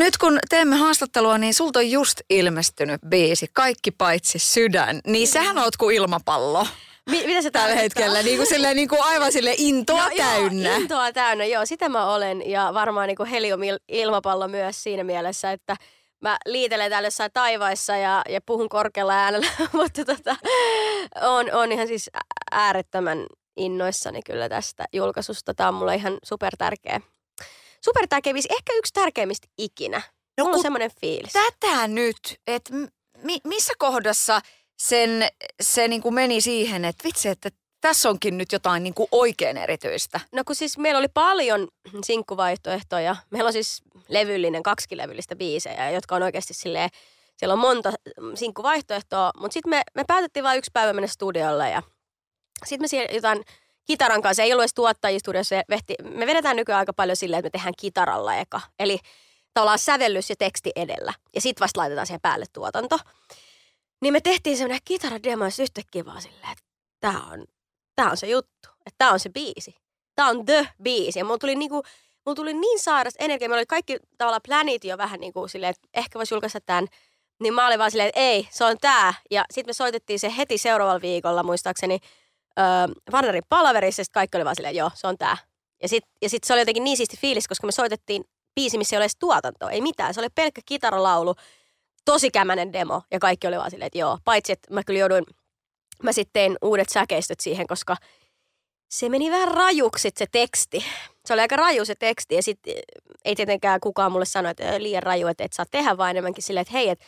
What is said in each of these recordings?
Nyt kun teemme haastattelua, niin sulta on just ilmestynyt biisi, Kaikki paitsi sydän. Niin sähän oot kuin ilmapallo. Mi- mitä se Tällä hetkellä niin kuin, silleen, niin kuin aivan sille intoa No, täynnä. Joo, intoa täynnä, joo. Sitä mä olen ja varmaan niin helium-ilmapallo myös siinä mielessä, että mä liitelen täällä jossain taivaissa ja, ja puhun korkealla äänellä, mutta tota, on, on ihan siis äärettömän innoissani kyllä tästä julkaisusta. Tämä on mulle ihan super tärkeä. Super tärkeä biisi, ehkä yksi tärkeimmistä ikinä. No Mulla on semmoinen fiilis. Tätä nyt, että mi- missä kohdassa sen, se niin kuin meni siihen, että vitsi, että tässä onkin nyt jotain niin kuin oikein erityistä. No kun siis meillä oli paljon sinkkuvaihtoehtoja. Meillä on siis levyllinen, kaksikilevyllistä biisejä, jotka on oikeasti silleen, siellä on monta sinkkuvaihtoehtoa, mutta sitten me, me päätettiin vain yksi päivä mennä studiolle ja sitten me siellä jotain kitaran kanssa, ei ollut edes tuottajia studiossa, ja vehti, me vedetään nykyään aika paljon silleen, että me tehdään kitaralla eka. Eli tavallaan sävellys ja teksti edellä ja sitten vasta laitetaan siihen päälle tuotanto. Niin me tehtiin semmoinen kitarademo ja yhtäkkiä vaan silleen, että tämä on, tää on se juttu, että tämä on se biisi. Tämä on the biisi. Ja mulla tuli, niinku, mulla tuli niin sairas energia. Meillä oli kaikki tavallaan planit jo vähän niin kuin silleen, että ehkä voisi julkaista tämän. Niin mä olin vaan silleen, että ei, se on tää. Ja sitten me soitettiin se heti seuraavalla viikolla, muistaakseni, öö, Vannerin palaverissa. Ja sit kaikki oli vaan silleen, joo, se on tää. Ja sitten ja sit se oli jotenkin niin siisti fiilis, koska me soitettiin biisi, missä ei ole edes tuotantoa, ei mitään. Se oli pelkkä kitaralaulu, tosi kämänen demo. Ja kaikki oli vaan silleen, että joo. Paitsi, että mä kyllä jouduin, mä sitten tein uudet säkeistöt siihen, koska se meni vähän rajuksi se teksti. Se oli aika raju se teksti ja sitten ei tietenkään kukaan mulle sano, että liian raju, että et saa tehdä vaan enemmänkin silleen, että hei, että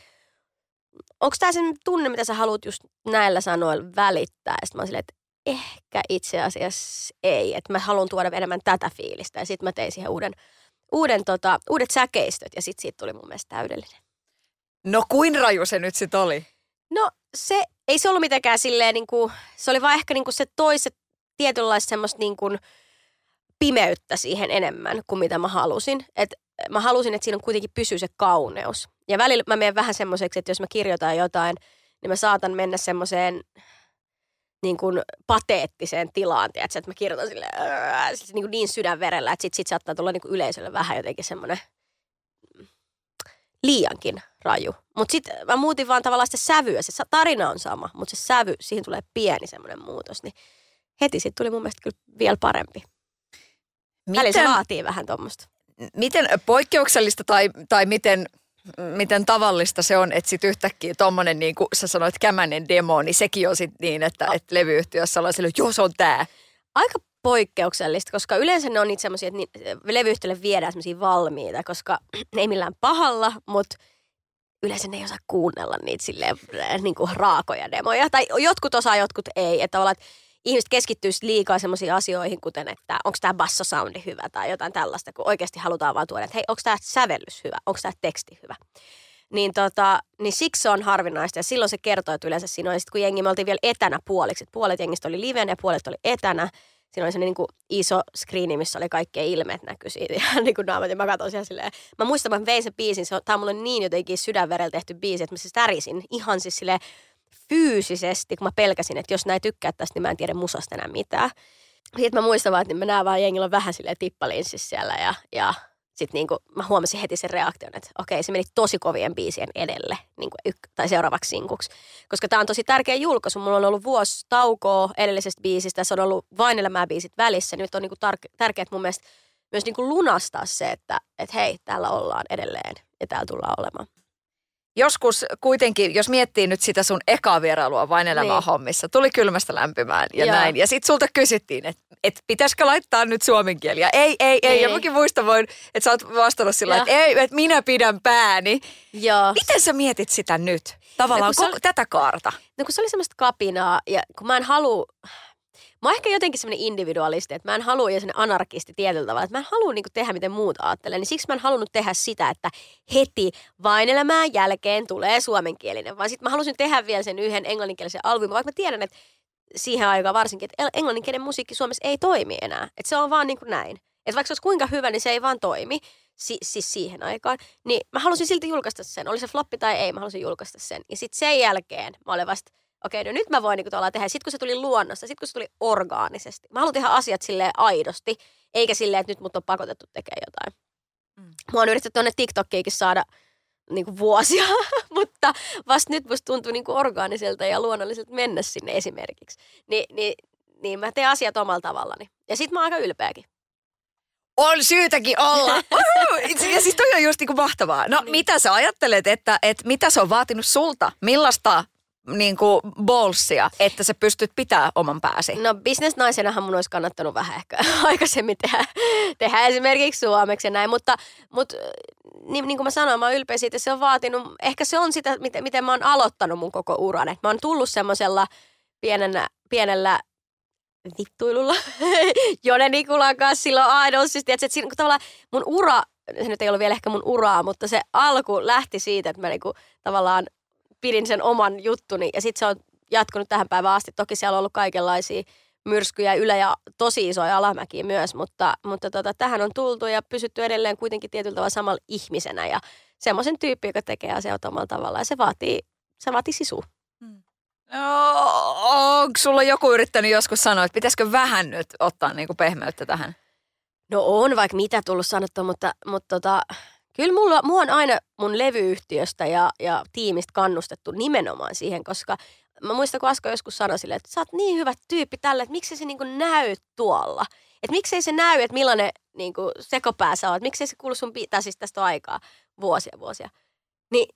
onko tämä se tunne, mitä sä haluat just näillä sanoilla välittää? Ja sitten mä oon silleen, että ehkä itse asiassa ei, että mä haluan tuoda enemmän tätä fiilistä. Ja sitten mä tein siihen uuden, uuden tota, uudet säkeistöt ja sitten siitä tuli mun mielestä täydellinen. No kuin raju se nyt sitten oli? No se, ei se ollut mitenkään silleen niin kuin, se oli vaan ehkä niin kuin se toiset tietynlaista semmoista niin kuin pimeyttä siihen enemmän kuin mitä mä halusin. Et mä halusin, että siinä on kuitenkin pysyy se kauneus. Ja välillä mä menen vähän semmoiseksi, että jos mä kirjoitan jotain, niin mä saatan mennä semmoiseen niin kuin pateettiseen tilaan, tiedätkö, että mä kirjoitan sille niin, kuin niin sydänverellä, että sit, sit saattaa tulla niin kuin yleisölle vähän jotenkin semmoinen liiankin raju. Mutta sitten mä muutin vaan tavallaan sitä sävyä. Se tarina on sama, mutta se sävy, siihen tulee pieni semmoinen muutos. Niin heti sitten tuli mun mielestä kyllä vielä parempi. Välillä se Miten, vaatii vähän tuommoista. miten poikkeuksellista tai, tai miten, miten tavallista se on, että sitten yhtäkkiä tuommoinen, niin kuin sä sanoit, kämänen demo, niin sekin on sitten niin, että, että levyyhtiössä ollaan sille, joo se on tää. Aika poikkeuksellista, koska yleensä ne on niitä semmoisia, että ni- levyyhtiölle viedään semmoisia valmiita, koska ei millään pahalla, mutta yleensä ne ei osaa kuunnella niitä silleen niin kuin raakoja demoja. Tai jotkut osaa, jotkut ei. Että tavallaan, että ihmiset keskittyisi liikaa semmoisiin asioihin, kuten että onko tämä bassosoundi hyvä tai jotain tällaista, kun oikeasti halutaan vaan tuoda, että hei, onko tämä sävellys hyvä, onko tämä teksti hyvä. Niin, tota, niin siksi se on harvinaista ja silloin se kertoo, että yleensä siinä ja sit kun jengi, me oltiin vielä etänä puoliksi, että puolet jengistä oli liven ja puolet oli etänä, siinä oli se niin iso screeni, missä oli kaikkea ilmeet näkyy siitä. Ja niin kuin naamat, ja mä katsoin siellä silleen. Mä muistan, mä vein sen biisin. Se on, tää on mulle niin jotenkin sydänverellä tehty biisi, että mä siis tärisin ihan siis silleen fyysisesti, kun mä pelkäsin, että jos näin tykkää tästä, niin mä en tiedä musasta enää mitään. Sitten mä muistan vaan, että mä näen vaan jengillä vähän silleen tippalinssissä siellä ja, ja sitten niinku, mä huomasin heti sen reaktion, että okei, se meni tosi kovien biisien edelle niinku yk- tai seuraavaksi sinkuksi. Koska tämä on tosi tärkeä julkaisu. Mulla on ollut vuosi taukoa edellisestä biisistä. Se on ollut vain elämää biisit välissä. Nyt on niinku tar- tärkeää mun mielestä myös niinku lunastaa se, että et hei, täällä ollaan edelleen ja täällä tullaan olemaan. Joskus kuitenkin, jos miettii nyt sitä sun ekaa vierailua vain elämää Niin. hommissa, tuli kylmästä lämpimään ja Joo. näin. Ja sitten sulta kysyttiin, että et pitäisikö laittaa nyt suomen kieli. Ja ei, ei, ei. Ja Ei. mäkin muistan voin, että sä oot vastannut sillä että ei, että minä pidän pääni. Joo. Miten sä mietit sitä nyt? Tavallaan No koko, oli- tätä kaarta. No kun se oli semmoista kapinaa ja kun mä en halua, Mä oon ehkä jotenkin semmoinen individualisti, että mä en halua ja semmoinen anarkisti tietyllä tavalla, että mä en halua niinku tehdä miten muut ajattelee. Niin siksi mä en halunnut tehdä sitä, että heti vain elämään jälkeen tulee suomenkielinen, vaan sitten mä halusin tehdä vielä sen yhden englanninkielisen albumin, vaikka mä tiedän, että siihen aikaan varsinkin, että englanninkielinen musiikki Suomessa ei toimi enää. Että se on vaan niin kuin näin. Että vaikka se olisi kuinka hyvä, niin se ei vaan toimi. Si- siis siihen aikaan. Niin mä halusin silti julkaista sen. Oli se floppi tai ei, mä halusin julkaista sen. Ja sitten sen jälkeen mä olin vasta, okei, okay, no nyt mä voin niinku tehdä. Sitten kun se tuli luonnossa, sitten kun se tuli orgaanisesti. Mä haluan tehdä asiat silleen aidosti, eikä silleen, että nyt mut on pakotettu tekemään jotain. Mm. Mä oon yrittänyt tuonne TikTokkiinkin saada niin kuin vuosia, mutta vasta nyt musta tuntuu niin kuin orgaaniselta ja luonnolliselta mennä sinne esimerkiksi. Ni, niin, niin mä teen asiat omalla tavallani. Ja sit mä oon aika ylpeäkin. On syytäkin olla. ja siis toi on just niinku mahtavaa. No niin. mitä sä ajattelet, että, että mitä se on vaatinut sulta? Millaista niin kuin ballsia, että sä pystyt pitää oman pääsi? No bisnesnaisenahan mun olisi kannattanut vähän ehkä aikaisemmin tehdä, tehdä esimerkiksi suomeksi ja näin, mutta, mutta niin, niin kuin mä sanoin, mä oon ylpeä siitä, se on vaatinut, ehkä se on sitä, miten, miten mä oon aloittanut mun koko uran. Et mä oon tullut semmoisella pienellä, pienellä vittuilulla Jone Nikulan kanssa silloin aidollisesti, että, että siinä, tavallaan mun ura, se nyt ei ollut vielä ehkä mun uraa, mutta se alku lähti siitä, että mä niinku, tavallaan pidin sen oman juttuni ja sitten se on jatkunut tähän päivään asti. Toki siellä on ollut kaikenlaisia myrskyjä ylä- ja tosi isoja alamäkiä myös, mutta, mutta tota, tähän on tultu ja pysytty edelleen kuitenkin tietyllä tavalla samalla ihmisenä ja semmoisen tyyppi, joka tekee asiat omalla tavalla ja se vaatii, se vaatii sisu. Hmm. onko sulla joku yrittänyt joskus sanoa, että pitäisikö vähän nyt ottaa niinku pehmeyttä tähän? No on vaikka mitä tullut sanottua, mutta, mutta tota, kyllä mulla, mua on aina mun levyyhtiöstä ja, ja tiimistä kannustettu nimenomaan siihen, koska mä muistan, kun Asko joskus sanoi sille, että sä oot niin hyvä tyyppi tälle, että miksi se niinku näy tuolla. Että miksei se näy, että millainen niinku sekopää sä oot, miksei se kuulu sun, tai siis tästä aikaa, vuosia vuosia. Niin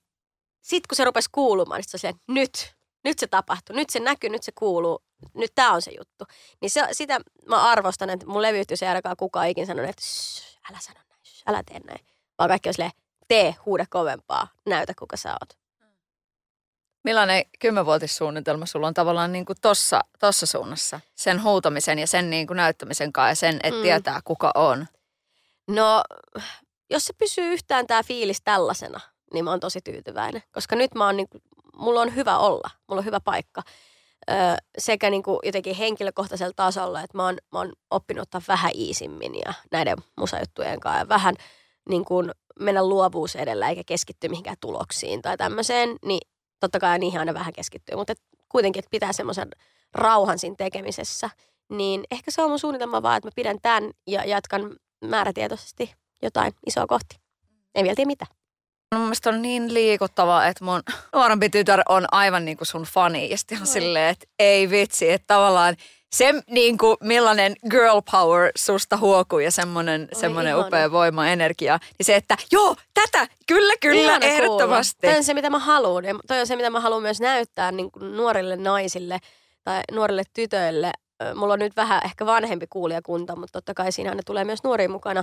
sit kun se rupesi kuulumaan, niin se on nyt, nyt se tapahtuu, nyt se näkyy, nyt se kuuluu, nyt tää on se juttu. Niin se, sitä mä arvostan, että mun levyyhtiössä ei ainakaan kukaan ikin sanonut, että älä sano näin, älä tee näin. Vaan kaikki on silleen, tee, huuda kovempaa, näytä kuka sä oot. Millainen kymmenvuotissuunnitelma sulla on tavallaan niin kuin tossa, tossa suunnassa? Sen huutamisen ja sen niin kuin näyttämisen kanssa ja sen, että mm. tietää kuka on. No, jos se pysyy yhtään tämä fiilis tällaisena, niin mä oon tosi tyytyväinen. Koska nyt mä oon niin kuin, mulla on hyvä olla, mulla on hyvä paikka. Öö, sekä niin kuin jotenkin henkilökohtaisella tasolla, että mä oon, mä oon oppinut ottaa vähän iisimmin ja näiden musajuttujen kanssa ja vähän niin kuin mennä luovuus edellä eikä keskittyä mihinkään tuloksiin tai tämmöiseen, niin totta kai niihin aina vähän keskittyy, mutta et kuitenkin, että pitää semmoisen rauhan siinä tekemisessä, niin ehkä se on mun suunnitelma vaan, että mä pidän tämän ja jatkan määrätietoisesti jotain isoa kohti. Ei vielä tiedä mitä. Mun mielestä on niin liikuttavaa, että mun nuorempi tytär on aivan niin kuin sun fani. Ja sitten on silleen, että ei vitsi, että tavallaan se niin kuin, millainen girl power susta huokuu ja semmoinen, semmoinen upea voima, energia. Niin se, että joo, tätä, kyllä, kyllä, ihana ehdottomasti. Toi on se, mitä mä haluan. Ja toi on se, mitä mä haluan myös näyttää niin kuin nuorille naisille tai nuorille tytöille. Mulla on nyt vähän ehkä vanhempi kuulijakunta, mutta totta kai siinä ne tulee myös nuoria mukana.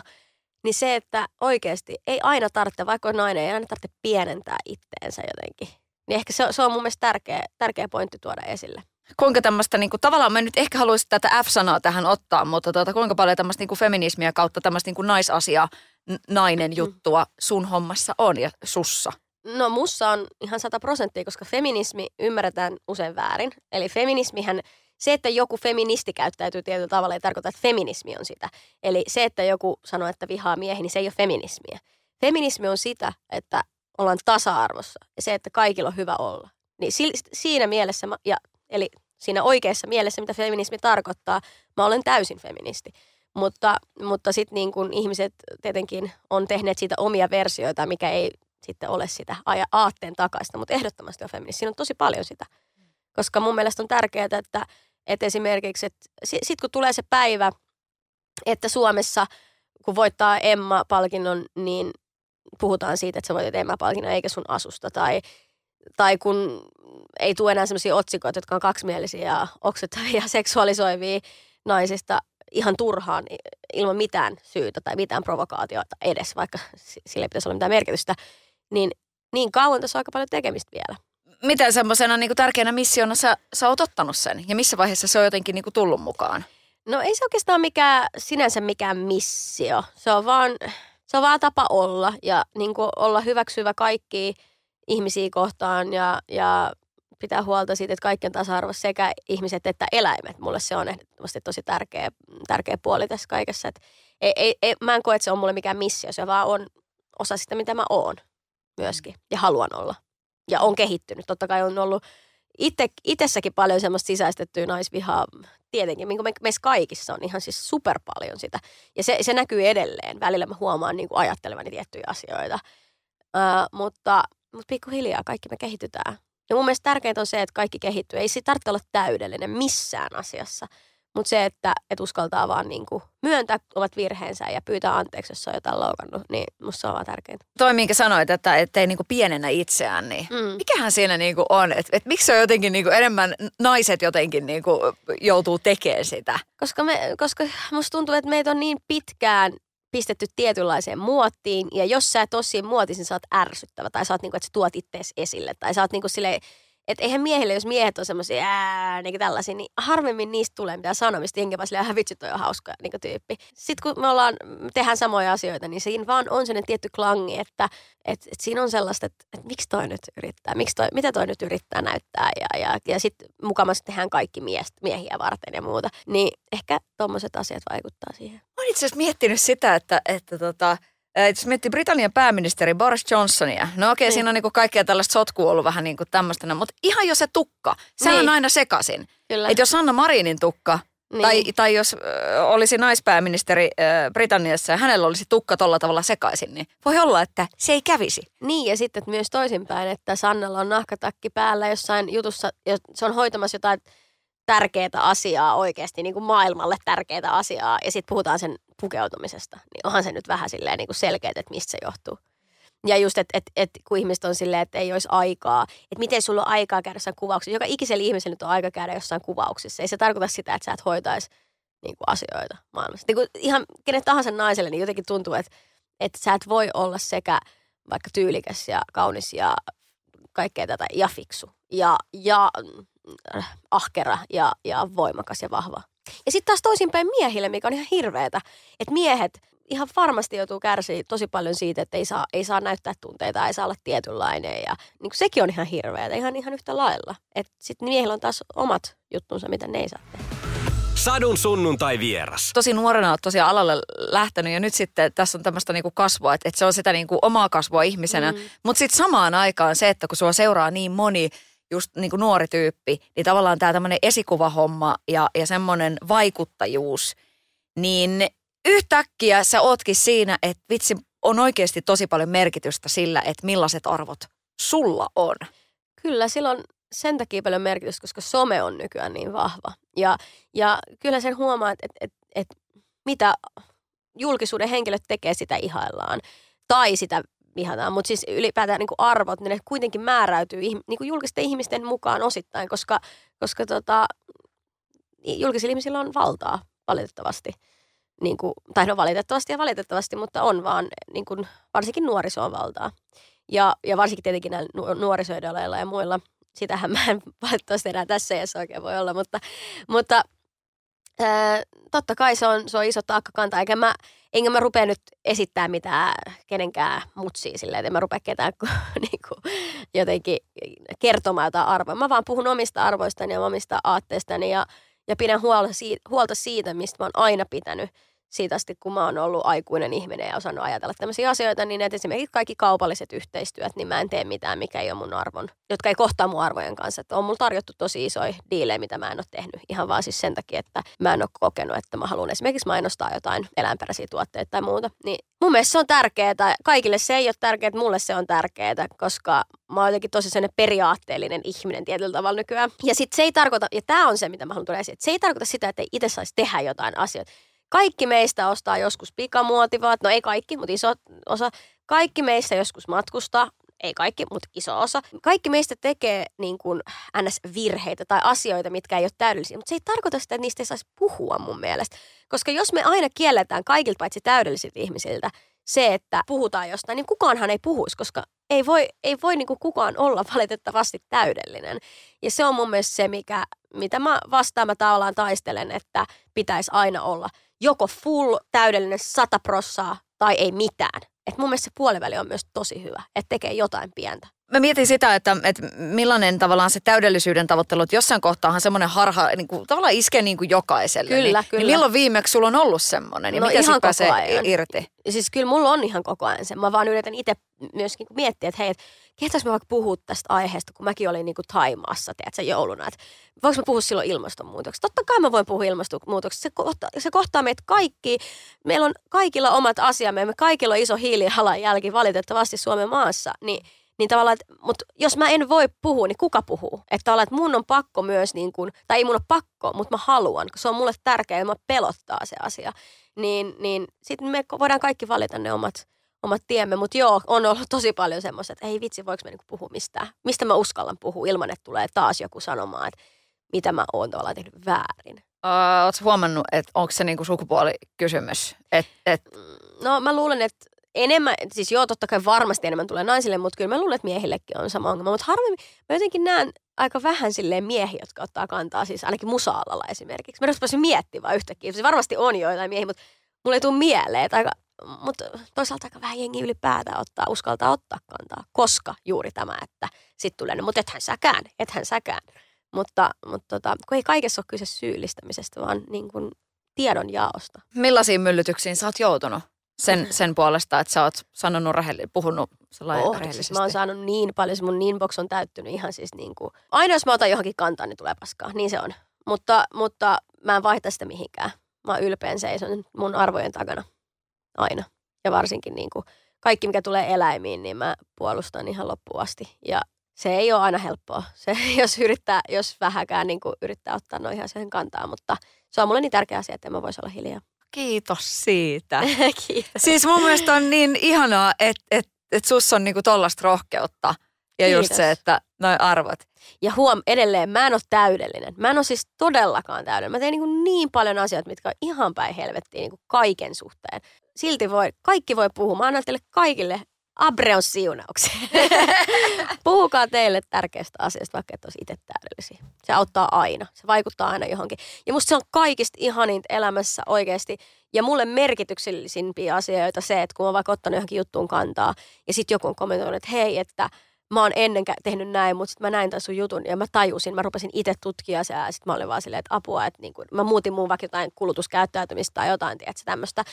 Niin se, että oikeasti ei aina tarvitse, vaikka on nainen, ei aina tarvitse pienentää itteensä jotenkin. Niin ehkä se, se on mun mielestä tärkeä, tärkeä pointti tuoda esille kuinka tämmöistä, niin kuin, tavallaan mä nyt ehkä haluaisin tätä F-sanaa tähän ottaa, mutta tuota, kuinka paljon tämmöistä niin kuin feminismiä kautta tämmöistä niin kuin naisasia, nainen mm. juttua sun hommassa on ja sussa? No mussa on ihan sata prosenttia, koska feminismi ymmärretään usein väärin. Eli feminismihän, se, että joku feministi käyttäytyy tietyllä tavalla, ei tarkoita, että feminismi on sitä. Eli se, että joku sanoo, että vihaa miehi, niin se ei ole feminismiä. Feminismi on sitä, että ollaan tasa-arvossa ja se, että kaikilla on hyvä olla. Niin siinä mielessä, mä, ja Eli siinä oikeassa mielessä, mitä feminismi tarkoittaa, mä olen täysin feministi. Mutta, mutta sitten niin kun ihmiset tietenkin on tehneet siitä omia versioita, mikä ei sitten ole sitä aatteen takaista, mutta ehdottomasti on feministi. Siinä on tosi paljon sitä. Koska mun mielestä on tärkeää, että, että esimerkiksi, että sitten kun tulee se päivä, että Suomessa, kun voittaa Emma-palkinnon, niin puhutaan siitä, että sä voitit Emma-palkinnon eikä sun asusta. Tai, tai kun ei tule enää sellaisia otsikoita, jotka on kaksimielisiä ja oksettavia ja seksuaalisoivia naisista ihan turhaan ilman mitään syytä tai mitään provokaatiota edes, vaikka sille pitäisi olla mitään merkitystä, niin niin kauan tässä on aika paljon tekemistä vielä. miten semmoisena niin tärkeänä missiona sä, sä oot ottanut sen? Ja missä vaiheessa se on jotenkin niin kuin tullut mukaan? No ei se oikeastaan mikään, sinänsä mikään missio. Se on vaan, se on vaan tapa olla ja niin kuin olla hyväksyvä kaikki ihmisiä kohtaan ja, ja pitää huolta siitä, että kaikki on tasa-arvossa sekä ihmiset että eläimet. Mulle se on ehdottomasti tosi tärkeä, tärkeä puoli tässä kaikessa. Et ei, ei, ei, mä en koe, että se on mulle mikään missio, se vaan on osa sitä, mitä mä oon myöskin ja haluan olla. Ja on kehittynyt. Totta kai on ollut itse, itsessäkin paljon semmoista sisäistettyä naisvihaa. Tietenkin, minkä meissä kaikissa on ihan siis super paljon sitä. Ja se, se näkyy edelleen. Välillä mä huomaan niin kuin ajattelevani tiettyjä asioita. Uh, mutta, mutta pikkuhiljaa kaikki me kehitytään. Ja mun mielestä tärkeintä on se, että kaikki kehittyy. Ei se tarvitse olla täydellinen missään asiassa. Mutta se, että et uskaltaa vaan niinku myöntää omat virheensä ja pyytää anteeksi, jos on jotain loukannut, niin musta se on vaan tärkeintä. Toi, minkä sanoit, että ei niinku pienennä itseään, niin mm. mikähän siinä niinku on? Että et miksi se on jotenkin niinku enemmän naiset jotenkin niinku joutuu tekemään sitä? Koska, me, koska musta tuntuu, että meitä on niin pitkään pistetty tietynlaiseen muottiin, ja jos sä et ole siinä muotissa, niin sä oot ärsyttävä, tai sä oot niinku, että sä tuot ittees esille, tai sä oot niinku silleen, että eihän miehille, jos miehet on semmoisia ää, niin tällaisia, niin harvemmin niistä tulee mitään sanomista. Jengi vaan silleen, vitsi toi on hauska niin tyyppi. Sitten kun me ollaan, tehdään samoja asioita, niin siinä vaan on sellainen tietty klangi, että et, et siinä on sellaista, että et miksi toi nyt yrittää, miksi toi, mitä toi nyt yrittää näyttää. Ja, ja, ja sitten mukamassa tehdään kaikki miest, miehiä varten ja muuta. Niin ehkä tuommoiset asiat vaikuttaa siihen. Olen itse asiassa miettinyt sitä, että, että tota, jos miettii Britannian pääministeri Boris Johnsonia, no okei, niin. siinä on niinku kaikkea tällaista sotkua ollut vähän niin kuin tämmöistä, mutta ihan jo se tukka, se niin. on aina sekaisin. Että jos Anna Marinin tukka, niin. tai, tai jos ö, olisi naispääministeri ö, Britanniassa ja hänellä olisi tukka tolla tavalla sekaisin, niin voi olla, että se ei kävisi. Niin, ja sitten myös toisinpäin, että Sannalla on nahkatakki päällä jossain jutussa, jos se on hoitamassa jotain tärkeää asiaa oikeasti, niin kuin maailmalle tärkeää asiaa, ja sitten puhutaan sen pukeutumisesta, niin onhan se nyt vähän silleen niin kuin selkeä, että mistä se johtuu. Ja just, että et, et, kun ihmiset on silleen, että ei olisi aikaa, että miten sulla on aikaa käydä jossain kuvauksessa. Joka ikisellä ihmisellä nyt on aika käydä jossain kuvauksessa. Ei se tarkoita sitä, että sä et hoitaisi niin kuin asioita maailmassa. Niin kuin ihan kenet tahansa naiselle, niin jotenkin tuntuu, että, että sä et voi olla sekä vaikka tyylikäs ja kaunis ja kaikkea tätä ja fiksu ja, ja äh, ahkera ja, ja voimakas ja vahva. Ja sitten taas toisinpäin miehille, mikä on ihan hirveetä, että miehet ihan varmasti joutuu kärsiä tosi paljon siitä, että ei saa, ei saa näyttää tunteita, ei saa olla tietynlainen ja niin kuin sekin on ihan hirveetä, ihan, ihan yhtä lailla. Että sitten miehillä on taas omat juttunsa, mitä ne ei saa tehdä. Sadun sunnuntai vieras. Tosi nuorena olet tosiaan alalle lähtenyt ja nyt sitten tässä on tämmöistä niinku kasvua, että, että se on sitä niinku omaa kasvua ihmisenä. Mm. Mutta sitten samaan aikaan se, että kun sua seuraa niin moni just niin kuin nuori tyyppi, niin tavallaan tämä tämmöinen esikuvahomma ja, ja semmoinen vaikuttajuus, niin yhtäkkiä sä ootkin siinä, että vitsi, on oikeasti tosi paljon merkitystä sillä, että millaiset arvot sulla on. Kyllä, silloin sen takia paljon merkitystä, koska some on nykyään niin vahva. Ja, ja kyllä sen huomaa, että, että, että, että mitä julkisuuden henkilöt tekee, sitä ihaillaan. Tai sitä vihataan, mutta siis ylipäätään niin kuin arvot, niin ne kuitenkin määräytyy niin kuin julkisten ihmisten mukaan osittain, koska, koska tota, julkisilla ihmisillä on valtaa valitettavasti. Niin kuin, tai no valitettavasti ja valitettavasti, mutta on vaan niin kuin, varsinkin nuorisoon valtaa. Ja, ja varsinkin tietenkin näillä nuorisoidoleilla ja muilla. Sitähän mä en valitettavasti enää tässä ei oikein voi olla, mutta, mutta ää, totta kai se on, se on iso taakka kantaa, eikä mä, enkä mä rupea nyt esittää mitään kenenkään mutsia silleen, että en mä rupea ketään niin kuin, jotenkin kertomaan jotain arvoa. Mä vaan puhun omista arvoistani ja omista aatteistani ja, ja pidän huolta siitä, huolta siitä, mistä mä oon aina pitänyt – siitä asti, kun mä oon ollut aikuinen ihminen ja osannut ajatella tämmöisiä asioita, niin että esimerkiksi kaikki kaupalliset yhteistyöt, niin mä en tee mitään, mikä ei ole mun arvon, jotka ei kohtaa mun arvojen kanssa. Että on mulla tarjottu tosi isoja diilejä, mitä mä en ole tehnyt. Ihan vaan siis sen takia, että mä en ole kokenut, että mä haluan esimerkiksi mainostaa jotain eläinperäisiä tuotteita tai muuta. Niin mun mielestä se on tärkeää. Kaikille se ei ole tärkeää, mulle se on tärkeää, koska mä oon jotenkin tosi sellainen periaatteellinen ihminen tietyllä tavalla nykyään. Ja sitten se ei tarkoita, ja tämä on se, mitä mä haluan tulla esiin, että se ei tarkoita sitä, että ei itse saisi tehdä jotain asioita kaikki meistä ostaa joskus pikamuotivaat, no ei kaikki, mutta iso osa. Kaikki meistä joskus matkustaa, ei kaikki, mutta iso osa. Kaikki meistä tekee niin kuin NS-virheitä tai asioita, mitkä ei ole täydellisiä, mutta se ei tarkoita sitä, että niistä ei saisi puhua mun mielestä. Koska jos me aina kielletään kaikilta paitsi täydellisiltä ihmisiltä se, että puhutaan jostain, niin kukaanhan ei puhuisi, koska ei voi, ei voi niin kuin kukaan olla valitettavasti täydellinen. Ja se on mun mielestä se, mikä, mitä mä vastaan mä tavallaan taistelen, että pitäisi aina olla joko full täydellinen sata prossaa tai ei mitään. Et mun mielestä se puoliväli on myös tosi hyvä, että tekee jotain pientä. Mä mietin sitä, että, että millainen tavallaan se täydellisyyden tavoittelu, että jossain kohtaahan semmoinen harha niin kuin, tavallaan iskee niin kuin jokaiselle. Kyllä, niin, kyllä. Niin milloin viimeksi sulla on ollut semmoinen? Ja No mitä ihan pääsee koko ajan. irti? Siis kyllä mulla on ihan koko ajan se. Mä vaan yritän itse myöskin miettiä, että hei, et kehtäis mä vaikka puhua tästä aiheesta, kun mäkin olin niinku Taimaassa, tiedätkö, jouluna. Että voinko mä puhua silloin ilmastonmuutoksesta? Totta kai mä voin puhua ilmastonmuutoksesta. Se, kohta, se kohtaa meitä kaikki. Meillä on kaikilla omat asiamme. Me kaikilla on iso hiilijalanjälki valitettavasti Suomen maassa. Niin niin tavallaan, että, mutta jos mä en voi puhua, niin kuka puhuu? Että tavallaan, että mun on pakko myös, niin kuin, tai ei mun ole pakko, mutta mä haluan, koska se on mulle tärkeää ja mä pelottaa se asia. Niin, niin sitten me voidaan kaikki valita ne omat, omat tiemme. Mutta joo, on ollut tosi paljon semmoista, että ei vitsi, voiko mä niinku puhua mistään. Mistä mä uskallan puhua ilman, että tulee taas joku sanomaan, että mitä mä oon tavallaan tehnyt väärin. Uh, Oletko huomannut, että onko se niinku sukupuolikysymys? Et, et, No mä luulen, että enemmän, siis joo totta kai varmasti enemmän tulee naisille, mutta kyllä mä luulen, että miehillekin on sama ongelma. Mutta harvemmin, mä jotenkin näen aika vähän silleen miehiä, jotka ottaa kantaa, siis ainakin musa-alalla esimerkiksi. Mä rupesin miettimään yhtäkkiä, siis varmasti on joitain miehiä, mutta mulle ei tule mieleen, että aika, mutta toisaalta aika vähän jengi ylipäätään ottaa, uskaltaa ottaa kantaa, koska juuri tämä, että sit tulee, no, mutta ethän säkään, ethän säkään. Mutta, mutta tota, kun ei kaikessa ole kyse syyllistämisestä, vaan niin kuin tiedon jaosta. millaisiin myllytyksiin sä oot joutunut sen, sen puolesta, että sä oot sanonut rehelli, puhunut sellainen Oh, rehellisesti? siis mä oon saanut niin paljon, se mun inbox on täyttynyt ihan siis niin kuin, aina jos mä otan johonkin kantaa, niin tulee paskaa, niin se on. Mutta, mutta mä en vaihta sitä mihinkään. Mä oon ylpeän seison mun arvojen takana aina. Ja varsinkin niin kuin, kaikki, mikä tulee eläimiin, niin mä puolustan ihan loppuun asti. Ja se ei ole aina helppoa, se, jos, yrittää, jos vähäkään niin kuin, yrittää ottaa noihin asioihin kantaa, mutta se on mulle niin tärkeä asia, että en mä voisi olla hiljaa. Kiitos siitä. Kiitos. siis mun mielestä on niin ihanaa, että et, et sus on niinku tollasta rohkeutta. Ja just Kiitos. se, että noin arvot. Ja huom, edelleen, mä en ole täydellinen. Mä en ole siis todellakaan täydellinen. Mä teen niin, niin paljon asioita, mitkä on ihan päin helvettiin niin kaiken suhteen. Silti voi, kaikki voi puhua. Mä annan teille kaikille Abreon siunauksen. Puhukaa teille tärkeästä asiasta, vaikka et olisi itse täydellisiä. Se auttaa aina. Se vaikuttaa aina johonkin. Ja musta se on kaikista ihaninta elämässä oikeasti. Ja mulle merkityksellisimpiä asioita se, että kun mä vaikka ottanut johonkin juttuun kantaa, ja sitten joku on kommentoinut, että hei, että mä oon ennen tehnyt näin, mutta sitten mä näin tämän sun jutun ja mä tajusin, mä rupesin itse tutkia sitä ja sitten mä olin vaan silleen, että apua, että niin mä muutin mun vaikka jotain kulutuskäyttäytymistä tai jotain, tiedätkö, tämmöistä.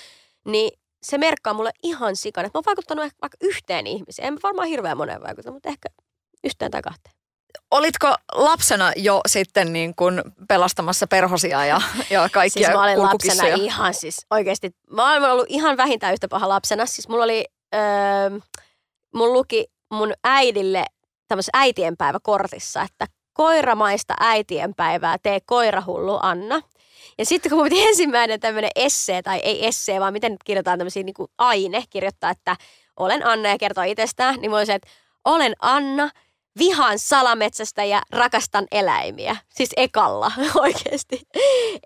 Niin se merkkaa mulle ihan sikana, mä oon vaikuttanut ehkä vaikka yhteen ihmiseen. En mä varmaan hirveän moneen vaikuta, mutta ehkä yhteen tai kahteen. Olitko lapsena jo sitten niin kuin pelastamassa perhosia ja, ja kaikkia Siis mä olin lapsena ihan siis oikeasti, mä olen ollut ihan vähintään yhtä paha lapsena. Siis mulla oli, öö, mun luki mun äidille tämmöisessä äitienpäiväkortissa, että koiramaista äitienpäivää, tee koirahullu Anna. Ja sitten kun mun ensimmäinen tämmöinen essee, tai ei essee, vaan miten nyt kirjoitetaan tämmöisiä niin kuin aine, kirjoittaa, että olen Anna ja kertoo itsestään, niin mä olin se, että olen Anna, vihaan salametsästä ja rakastan eläimiä. Siis ekalla oikeasti.